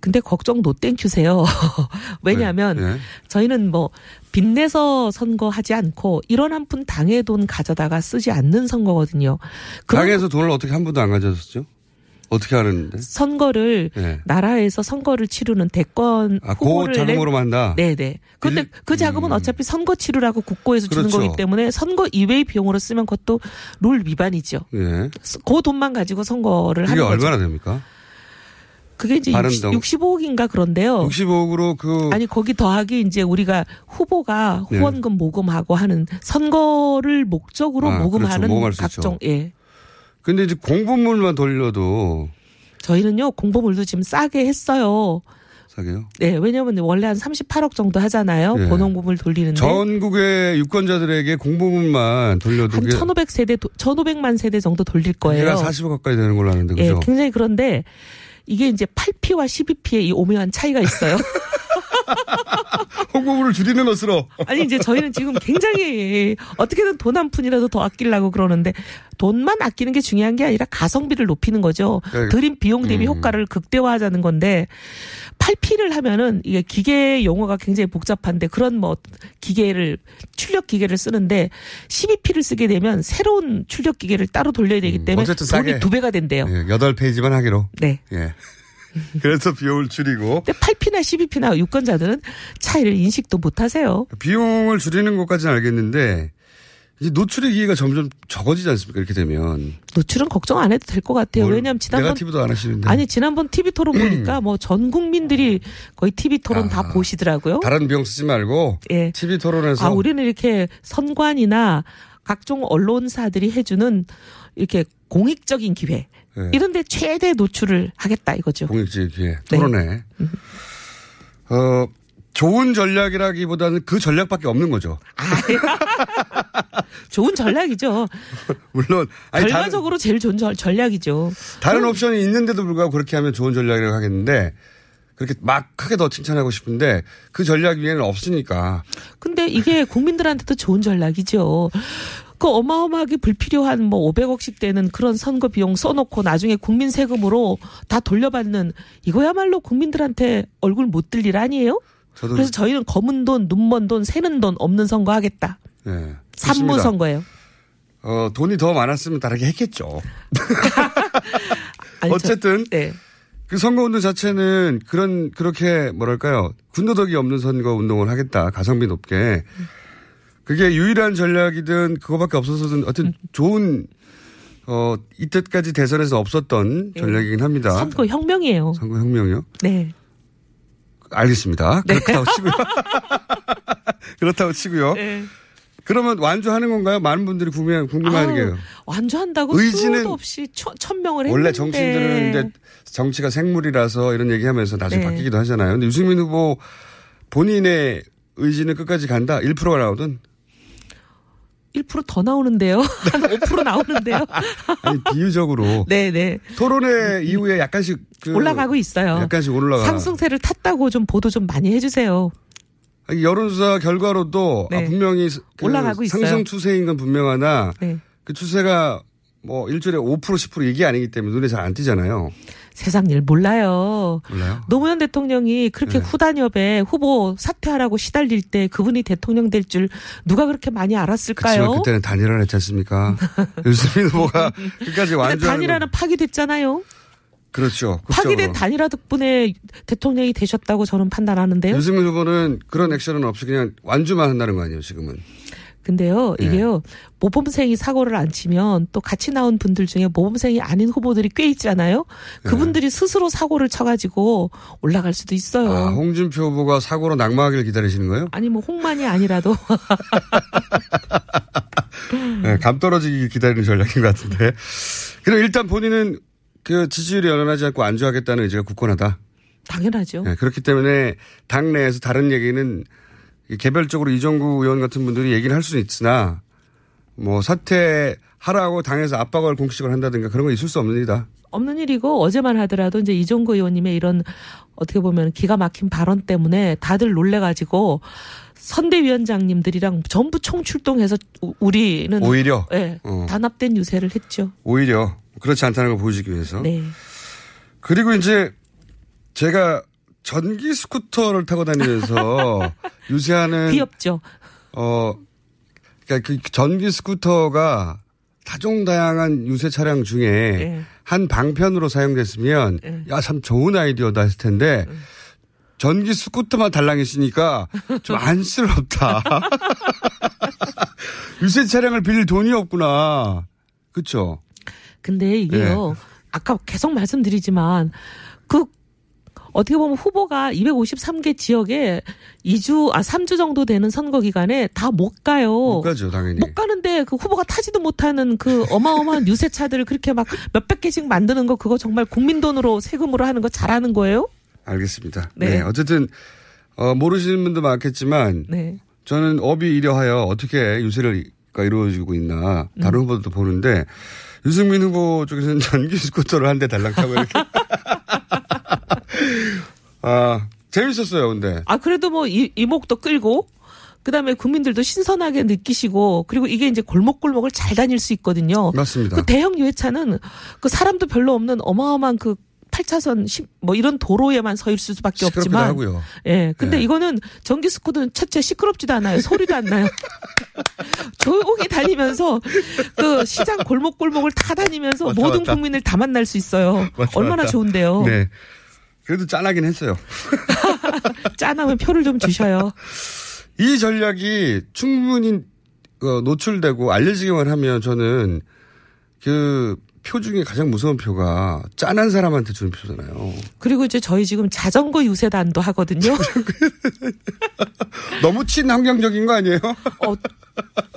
근데 걱정 노땡큐세요. 왜냐하면 네. 저희는 뭐 빚내서 선거하지 않고 이런 한 푼 당의 돈 가져다가 쓰지 않는 선거거든요. 당에서 돈을 어떻게 한 분도 안 가져줬죠? 어떻게 하는데? 선거를 네. 나라에서 선거를 치르는 대권 아, 그 후보를 자금으로 만다? 네네. 근데 그 자금은 어차피 선거 치르라고 국고에서 주는 음. 그렇죠. 거기 때문에 선거 이외의 비용으로 쓰면 그것도 룰 위반이죠. 예. 그 돈만 가지고 선거를 하는 거죠. 얼마나 됩니까? 그게 이제 바른당. 60, 65억인가 그런데요. 65억으로 그 아니 거기 더하기 이제 우리가 후보가 네. 후원금 모금하고 하는 선거를 목적으로 아, 모금하는 그렇죠. 각종. 예. 근데 이제 공부물만 돌려도 저희는요 공보물도 지금 싸게 했어요. 사게요. 네, 왜냐하면 원래 한 38억 정도 하잖아요. 네. 본원금을 돌리는데 전국의 유권자들에게 공보물만 돌려도 한 그게 1,500세대, 1,500만 세대 정도 돌릴 거예요. 그게 40억 가까이 되는 걸로 아는데 예, 그죠? 굉장히 그런데 이게 이제 8P와 12P의 이 오묘한 차이가 있어요. 홍보물을 줄이는 것으로. 아니 이제 저희는 지금 굉장히 어떻게든 돈 한 푼이라도 더 아끼려고 그러는데 돈만 아끼는 게 중요한 게 아니라 가성비를 높이는 거죠. 네. 들인 비용 대비 음. 효과를 극대화하자는 건데 8P를 하면은 이게 기계 용어가 굉장히 복잡한데 그런 뭐 기계를 출력 기계를 쓰는데 12P를 쓰게 되면 새로운 출력 기계를 따로 돌려야 되기 때문에 음, 돈이. 두 배가 된대요. 예, 8페이지만 하기로. 네. 예. 그래서 비용을 줄이고 근데 8P나 12P나 유권자들은 차이를 인식도 못 하세요. 비용을 줄이는 것까지는 알겠는데 이제 노출의 기회가 점점 적어지지 않습니까? 이렇게 되면 노출은 걱정 안 해도 될 것 같아요. 뭘 왜냐하면 지난번 네가티브도 안 하시는데 아니 지난번 TV 토론 보니까 뭐 전 국민들이 거의 TV 토론 다 보시더라고요. 아, 다른 비용 쓰지 말고 예. TV 토론에서 아 우리는 이렇게 선관이나 각종 언론사들이 해주는 이렇게 공익적인 기회 예. 이런데 최대 노출을 하겠다 이거죠. 기회 네. 토론회 어 좋은 전략이라기보다는 그 전략밖에 없는 거죠. 좋은 전략이죠. 물론 아니, 다른, 결과적으로 제일 좋은 전- 전략이죠. 다른 옵션이 있는데도 불구하고 그렇게 하면 좋은 전략이라고 하겠는데 그렇게 막 크게 더 칭찬하고 싶은데 그 전략 위에는 없으니까 근데 이게 국민들한테도 좋은 전략이죠. 그 어마어마하게 불필요한 뭐 500억씩 되는 그런 선거 비용 써놓고 나중에 국민 세금으로 다 돌려받는 이거야말로 국민들한테 얼굴 못 들 일 아니에요? 그래서 저희는 검은 돈, 눈먼 돈, 새는 돈 없는 선거 하겠다. 예, 산무. 선거예요. 어, 돈이 더 많았으면 다르게 했겠죠. 아니, 저- 어쨌든 네. 그 선거 운동 자체는 그런 그렇게 뭐랄까요 군더더기 없는 선거 운동을 하겠다 가성비 높게 그게 유일한 전략이든 그거밖에 없어서든 어떤 좋은 어 이때까지 대선에서 없었던 전략이긴 합니다. 네. 선거 혁명이에요. 선거 혁명이요? 네. 알겠습니다. 그렇다고 치고요. 그렇다고 치고요. 네. 그러면 완주하는 건가요? 많은 분들이 궁금해, 궁금해하는 게요. 완주한다고 의지는 없이 천, 천명을 했는데. 원래 정치인들은 이제 정치가 생물이라서 이런 얘기하면서 나중에 네. 바뀌기도 하잖아요. 근데 유승민 후보 본인의 의지는 끝까지 간다. 1%가 나오든 1%더 나오는데요. 한 5% 나오는데요. 아니 비유적으로 네네. 토론회 이후에 약간씩 그 올라가고 있어요. 약간씩 올라가. 상승세를 탔다고 좀 보도 좀 많이 해주세요. 여론조사 결과로도 네. 아, 분명히 그 올라가고 있어요. 상승 추세인 건 분명하나 네. 그 추세가 뭐 일주일에 5% 10% 이게 아니기 때문에 눈에 잘 안 띄잖아요. 세상 일 몰라요. 몰라요? 노무현 대통령이 그렇게 네. 후단협에 후보 사퇴하라고 시달릴 때 그분이 대통령 될 줄 누가 그렇게 많이 알았을까요? 그렇지만 그때는 단일화를 했지 않습니까? 유승민 후보가 끝까지 완주하는 단일화는 건- 파기됐잖아요. 그렇죠. 파기된 국적으로. 단일화 덕분에 대통령이 되셨다고 저는 판단하는데요. 유승민 후보는 그런 액션은 없이 그냥 완주만 한다는 거 아니에요, 지금은. 근데요, 예. 이게요, 모범생이 사고를 안 치면 또 같이 나온 분들 중에 모범생이 아닌 후보들이 꽤 있잖아요. 예. 그분들이 스스로 사고를 쳐가지고 올라갈 수도 있어요. 아, 홍준표 후보가 사고로 낙마하길 기다리시는 거예요? 아니 뭐 홍만이 아니라도 네, 감 떨어지기 기다리는 전략인 것 같은데. 그럼 일단 본인은 그 지지율이 연연하지 않고 안주하겠다는 의지가 굳건하다. 당연하죠. 네, 그렇기 때문에 당내에서 다른 얘기는 이 개별적으로 이정구 의원 같은 분들이 얘기를 할 수는 있으나 뭐 사퇴하라고 당에서 압박을 공식을 한다든가 그런 건 있을 수 없는 일이다. 없는 일이고 어제만 하더라도 이제 이종구 의원님의 이런 어떻게 보면 기가 막힌 발언 때문에 다들 놀래가지고 선대위원장님들이랑 전부 총출동해서 우- 우리는 오히려? 예, 어. 단합된 유세를 했죠. 오히려 그렇지 않다는 걸 보여주기 위해서. 네. 그리고 이제 제가 전기 스쿠터를 타고 다니면서 유세하는 귀엽죠. 어 그러니까 그 전기 스쿠터가 다종다양한 유세 차량 중에 예. 한 방편으로 사용됐으면 예. 야 참 좋은 아이디어다 했을 텐데 전기 스쿠터만 달랑했으니까 좀 안쓰럽다. 유세 차량을 빌릴 돈이 없구나. 그쵸? 근데 이게요. 네. 아까 계속 말씀드리지만 그 어떻게 보면 후보가 253개 지역에 2주 아 3주 정도 되는 선거 기간에 다 못 가요. 못 가죠, 당연히. 못 가는데 그 후보가 타지도 못하는 그 어마어마한 유세차들을 그렇게 막 몇백 개씩 만드는 거 그거 정말 국민 돈으로 세금으로 하는 거 잘하는 거예요? 알겠습니다. 네. 네. 어쨌든, 어, 모르시는 분도 많겠지만, 네. 저는 업이 이러하여 어떻게 유세가 이루어지고 있나, 다른 후보들도 보는데, 유승민 후보 쪽에서는 전기 스쿠터를 한 대 달랑 타고 이렇게. 아, 재밌었어요, 근데. 아 그래도 뭐 이, 이목도 끌고 그 다음에 국민들도 신선하게 느끼시고 그리고 이게 이제 골목골목을 잘 다닐 수 있거든요. 맞습니다. 그 대형 유세차는 그 사람도 별로 없는 어마어마한 그 8차선 뭐 이런 도로에만 서 있을 수밖에 없지만 하고요. 예. 근데 네. 이거는 전기 스쿠터는 첫째 시끄럽지도 않아요. 소리도 안 나요. 조용히 다니면서 그 시장 골목골목을 다 다니면서 맞다, 모든 맞다. 국민을 다 만날 수 있어요. 맞다, 얼마나. 좋은데요. 네. 그래도 짠하긴 했어요. 짠하면 표를 좀 주셔요. 이 전략이 충분히 어, 노출되고 알려지기만 하면 저는 그 표 중에 가장 무서운 표가 짠한 사람한테 주는 표잖아요. 그리고 이제 저희 지금 자전거 유세단도 하거든요. 너무 친환경적인 거 아니에요? 어,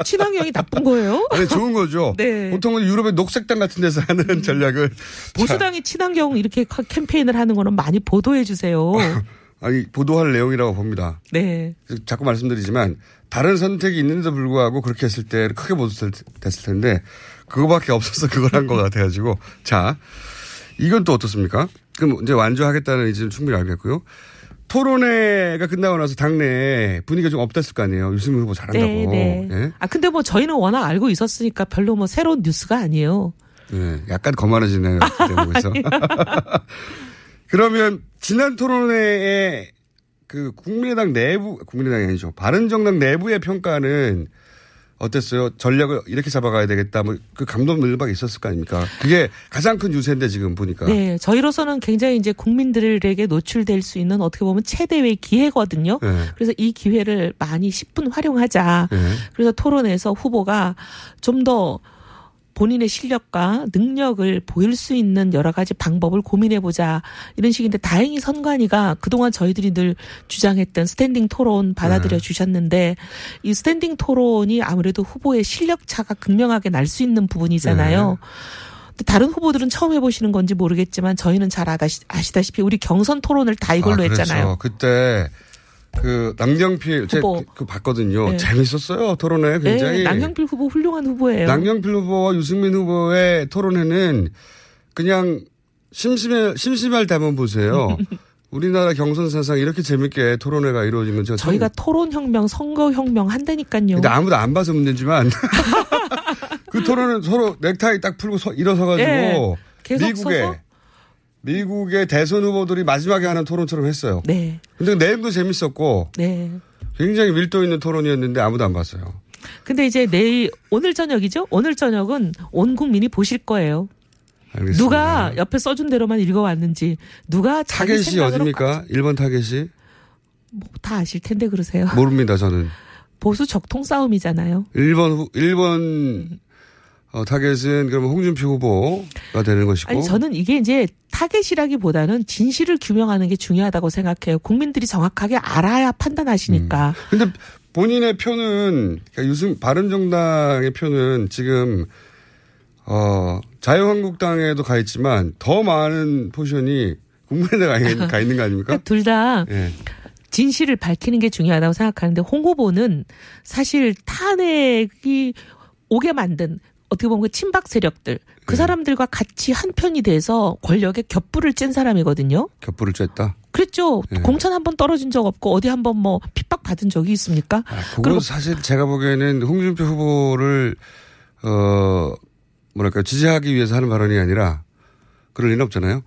친환경이 나쁜 거예요? 아니, 좋은 거죠. 네. 보통은 유럽의 녹색당 같은 데서 하는 전략을. 보수당이 친환경 이렇게 카- 캠페인을 하는 거는 많이 보도해 주세요. 아니, 보도할 내용이라고 봅니다. 네. 자꾸 말씀드리지만 다른 선택이 있는데도 불구하고 그렇게 했을 때 크게 보도됐을 텐데 그거밖에 없어서 그걸 한 것 같아가지고 자 이건 또 어떻습니까? 그럼 이제 완주하겠다는 의지는 충분히 알겠고요. 토론회가 끝나고 나서 당내에 분위기가 좀 업됐을 거 아니에요. 유승민 후보 잘한다고. 네, 네. 예? 아 근데 뭐 저희는 워낙 알고 있었으니까 별로 뭐 새로운 뉴스가 아니에요. 예, 약간 거만해지네요. 그 대목에서. 그러면 지난 토론회에 그 국민의당 내부, 국민의당이 아니죠. 바른정당 내부의 평가는 어땠어요? 전략을 이렇게 잡아가야 되겠다. 뭐 그 감독 늘박 있었을 거 아닙니까? 그게 가장 큰 유세인데 지금 보니까. 네, 저희로서는 굉장히 이제 국민들에게 노출될 수 있는 어떻게 보면 최대의 기회거든요. 네. 그래서 이 기회를 많이 십분 활용하자. 네. 그래서 토론에서 후보가 좀더 본인의 실력과 능력을 보일 수 있는 여러 가지 방법을 고민해보자. 이런 식인데 다행히 선관위가 그동안 저희들이 늘 주장했던 스탠딩 토론 받아들여 주셨는데 이 스탠딩 토론이 아무래도 후보의 실력 차가 극명하게 날 수 있는 부분이잖아요. 근데 다른 후보들은 처음 해보시는 건지 모르겠지만 저희는 잘 아다시- 아시다시피 우리 경선 토론을 다 이걸로 아, 그렇죠. 했잖아요. 그때 그 남경필 제가. 그, 그 봤거든요. 네. 재밌었어요. 토론회 굉장히. 네, 남경필 후보 훌륭한 후보예요. 남경필 후보와 유승민 후보의 토론회는 그냥 심심해, 심심할 때 한번 보세요. 우리나라 경선 사상 이렇게 재밌게 토론회가 이루어진 건 저희가 토론혁명, 선거혁명 한다니까요. 근데 아무도 안 봐서 문제지만 그 토론은 서로 넥타이 딱 풀고 서, 일어서가지고 예, 계속 미국에 서서? 미국의 대선 후보들이 마지막에 하는 토론처럼 했어요. 네. 근데 내용도 재밌었고 네. 굉장히 밀도 있는 토론이었는데 아무도 안 봤어요. 근데 이제 내일 오늘 저녁이죠? 오늘 저녁은 온 국민이 보실 거예요. 알겠습니다. 누가 옆에 써준 대로만 읽어왔는지 누가 타겟이 어딥니까? 1번 타겟이? 다 아실 텐데 그러세요. 모릅니다, 저는. 보수 적통 싸움이잖아요. 1번 후, 1번 어, 타겟은 그러면 홍준표 후보가 되는 것이고. 아니 저는 이게 이제 타겟이라기보다는 진실을 규명하는 게 중요하다고 생각해요. 국민들이 정확하게 알아야 판단하시니까. 근데 본인의 표는 그러니까 유승민 바른정당의 표는 지금 어 자유한국당에도 가 있지만 더 많은 포션이 국민의당에 가 있는 거 아닙니까? 둘다 예. 진실을 밝히는 게 중요하다고 생각하는데 홍 후보는 사실 탄핵이 오게 만든 어떻게 보면 그 친박 세력들 그 사람들과 같이 한 편이 돼서 권력에 겹불을 찐 사람이거든요. 겹불을 쬐다. 그랬죠. 네. 공천 한 번 떨어진 적 없고 어디 한 번 뭐 핍박 받은 적이 있습니까? 그건 사실 제가 보기에는 홍준표 후보를 어 뭐랄까 지지하기 위해서 하는 발언이 아니라 그럴 리는 없잖아요.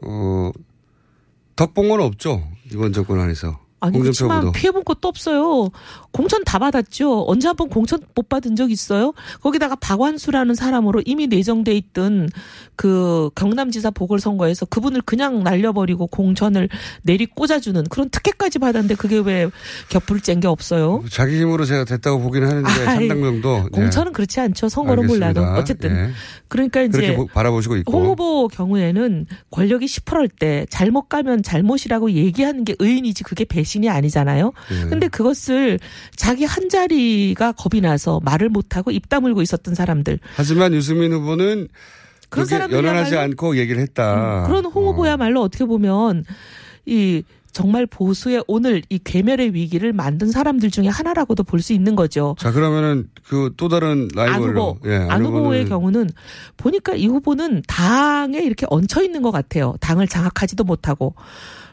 어건 없죠 이번 정권 안에서. 아니 그렇지만. 피해본 것도 없어요. 공천 다 받았죠. 언제 한번 공천 못 받은 적 있어요? 거기다가 박완수라는 사람으로 이미 내정돼 있던 그 경남지사 보궐선거에서 그분을 그냥 날려버리고 공천을 내리 꽂아주는 그런 특혜까지 받았는데 그게 왜 겹불 짠게 없어요? 자기 힘으로 제가 됐다고 보긴 하는데 아이, 상당 정도. 예. 공천은 그렇지 않죠. 선거는 몰라도. 어쨌든 예. 그러니까 이제 바라보시고 있고. 홍 후보 경우에는 권력이 시퍼럴 때 잘못 가면 잘못이라고 얘기하는 게 의인이지 그게 배신 이 아니잖아요. 예. 근데 그것을 자기 한 자리가 겁이 나서 말을 못하고 입 다물고 있었던 사람들 하지만 유승민 후보는 그런 사람들이야말로- 연연하지 않고 얘기를 했다. 그런 홍 후보야말로 어떻게 보면 이 정말 보수의 오늘 이 괴멸의 위기를 만든 사람들 중에 하나라고도 볼 수 있는 거죠. 자 그러면은 그 또 다른 안 라이벌로 후보, 예, 안 후보의 후보는 경우는 보니까 이 후보는 당에 이렇게 얹혀 있는 것 같아요. 당을 장악하지도 못하고.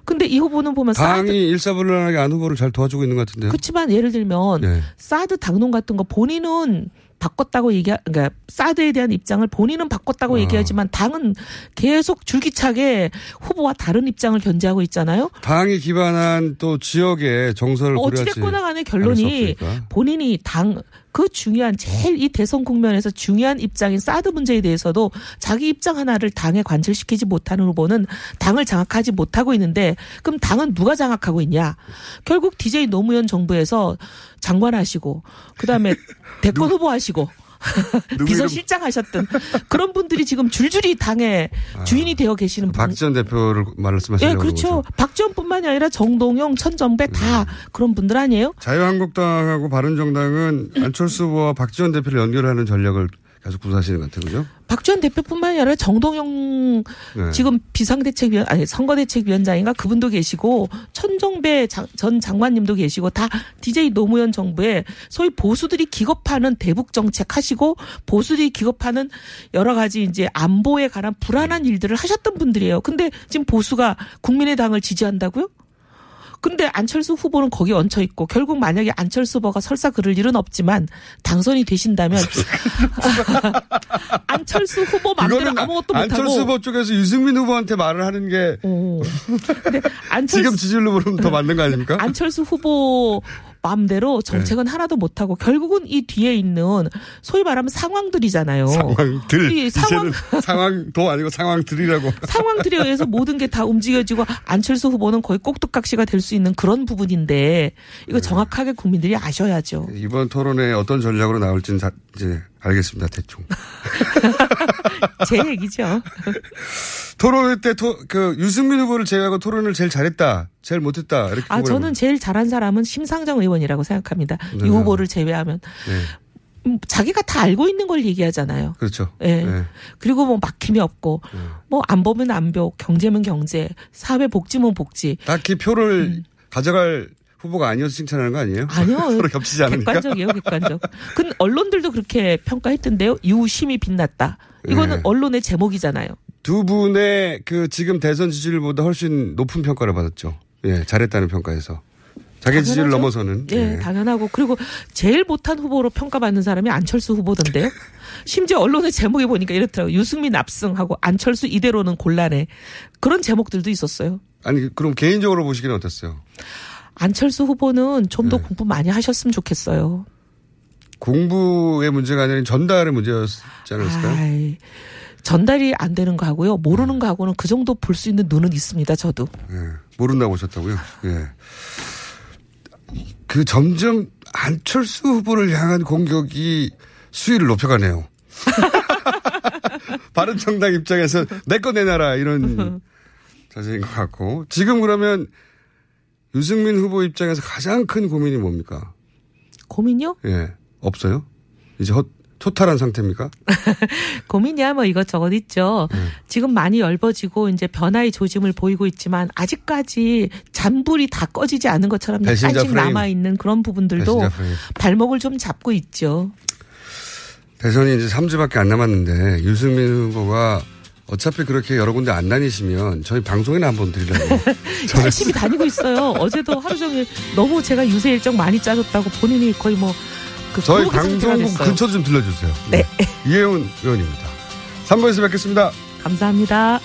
근데 이 후보는 보면 사드 당이 일사불란하게 안 후보를 잘 도와주고 있는 것 같은데요. 그렇지만 예를 들면 예. 사드 당론 같은 거 본인은 바꿨다고 얘기 그러니까 사드에 대한 입장을 본인은 바꿨다고 어. 얘기하지만 당은 계속 줄기차게 후보와 다른 입장을 견제하고 있잖아요. 당이 기반한 또 지역의 정서를 어찌됐거나 간에 결론이. 본인이 당그 중요한 제일 이 대선 국면에서 중요한 입장인 사드 문제에 대해서도 자기 입장 하나를 당에 관철시키지 못하는 후보는 당을 장악하지 못하고 있는데 그럼 당은 누가 장악하고 있냐? 결국 DJ 노무현 정부에서 장관 하시고 그다음에 대권 후보 하시고 비서실장 하셨던 그런 분들이 지금 줄줄이 당의 주인이 되어 계시는 분. 박전 대표를 예, 말씀하시려고 그렇죠. 박지원뿐만이 아니라 정동영, 천정배 다 그런 분들 아니에요? 자유한국당하고 바른정당은 안철수 후보와 박지원 대표를 연결하는 전략을 계속 구사하시는 것 같아요. 그죠? 박지원 대표뿐만이 아니라 정동영 네. 지금 비상대책위원 아니 선거대책위원장인가 그분도 계시고 천정배 장- 전 장관님도 계시고 다 DJ 노무현 정부에 소위 보수들이 기겁하는 대북 정책 하시고 보수들이 기겁하는 여러 가지 이제 안보에 관한 불안한 일들을 하셨던 분들이에요. 근데 지금 보수가 국민의당을 지지한다고요? 근데 안철수 후보는 거기 얹혀 있고 결국 만약에 안철수 후보가 설사 그럴 일은 없지만 당선이 되신다면 안철수 후보 마음대로 아무것도 못하고 안철수 후보 쪽에서 유승민 후보한테 말을 하는 게 안철수- 지금 지지율로 보면 더 맞는 거 아닙니까? 안철수 후보 마음대로 정책은 네. 하나도 못하고 결국은 이 뒤에 있는 소위 말하면 상황들이잖아요. 상황들 이 상황- 상황도 아니고 상황들이라고 상황들에 의해서 모든 게 다 움직여지고 안철수 후보는 거의 꼭두각시가 될 수 있는 그런 부분인데 이거 네. 정확하게 국민들이 아셔야죠. 이번 토론에 어떤 전략으로 나올지는 다 이제 알겠습니다 대충 제 얘기죠. 토론 때그 유승민 후보를 제외하고 토론을 제일 잘했다 제일 못했다 이렇게 아 저는 제일 잘한 사람은 심상정 의원이라고 생각합니다. 네. 이 후보를 제외하면 네, 음, 자기가 다 알고 있는 걸 얘기하잖아요. 그렇죠 예. 네. 그리고 뭐 막힘이 없고 뭐 안 보면 안보, 경제면 경제, 사회 복지면 복지. 딱히 표를 가져갈 후보가 아니어서 칭찬하는 거 아니에요? 음. 아니요. 서로 겹치지 않으니까 객관적이에요, 객관적. 근데 언론들도 그렇게 평가했던데요. 유심히 빛났다. 이거는 네. 언론의 제목이잖아요. 두 분의 그 지금 대선 지지율보다 훨씬 높은 평가를 받았죠. 예, 잘했다는 평가에서. 자기 지지를 당연하죠. 넘어서는. 예, 당연하고 그리고 제일 못한 후보로 평가받는 사람이 안철수 후보던데요. 심지어 언론의 제목에 보니까 이렇더라고요. 유승민 압승하고 안철수 이대로는 곤란해. 그런 제목들도 있었어요. 아니, 그럼 개인적으로 보시기는 어땠어요? 안철수 후보는 좀 네. 더 공부 많이 하셨으면 좋겠어요. 공부의 문제가 아니라 전달의 문제였지 않았을까요? 아이, 전달이 안 되는 거 하고요. 모르는 거 하고는 그 정도 볼 수 있는 눈은 있습니다. 저도. 예, 모른다고 보셨다고요? 예. 그 점점 안철수 후보를 향한 공격이 수위를 높여가네요. 바른 정당 입장에서 내 거 내놔라 이런 자세인 것 같고 지금 그러면 유승민 후보 입장에서 가장 큰 고민이 뭡니까? 고민요? 예, 없어요? 이제 헛, 토탈한 상태입니까? 고민이야 뭐 이것저것 있죠. 네. 지금 많이 열버지고 이제 변화의 조짐을 보이고 있지만 아직까지 잔불이 다 꺼지지 않은 것처럼 약간씩. 남아 있는 그런 부분들도. 발목을 좀 잡고 있죠. 대선이 이제 3주밖에 안 남았는데 유승민 후보가 어차피 그렇게 여러 군데 안 다니시면 저희 방송에나 한번 드리려고. 열심히 다니고 있어요. 어제도 하루 종일 너무 제가 유세 일정 많이 짜줬다고 본인이 거의 뭐 그 저희 방송국 근처 좀 들려주세요. 네. 이혜훈 의원입니다. 3부에서 뵙겠습니다. 감사합니다.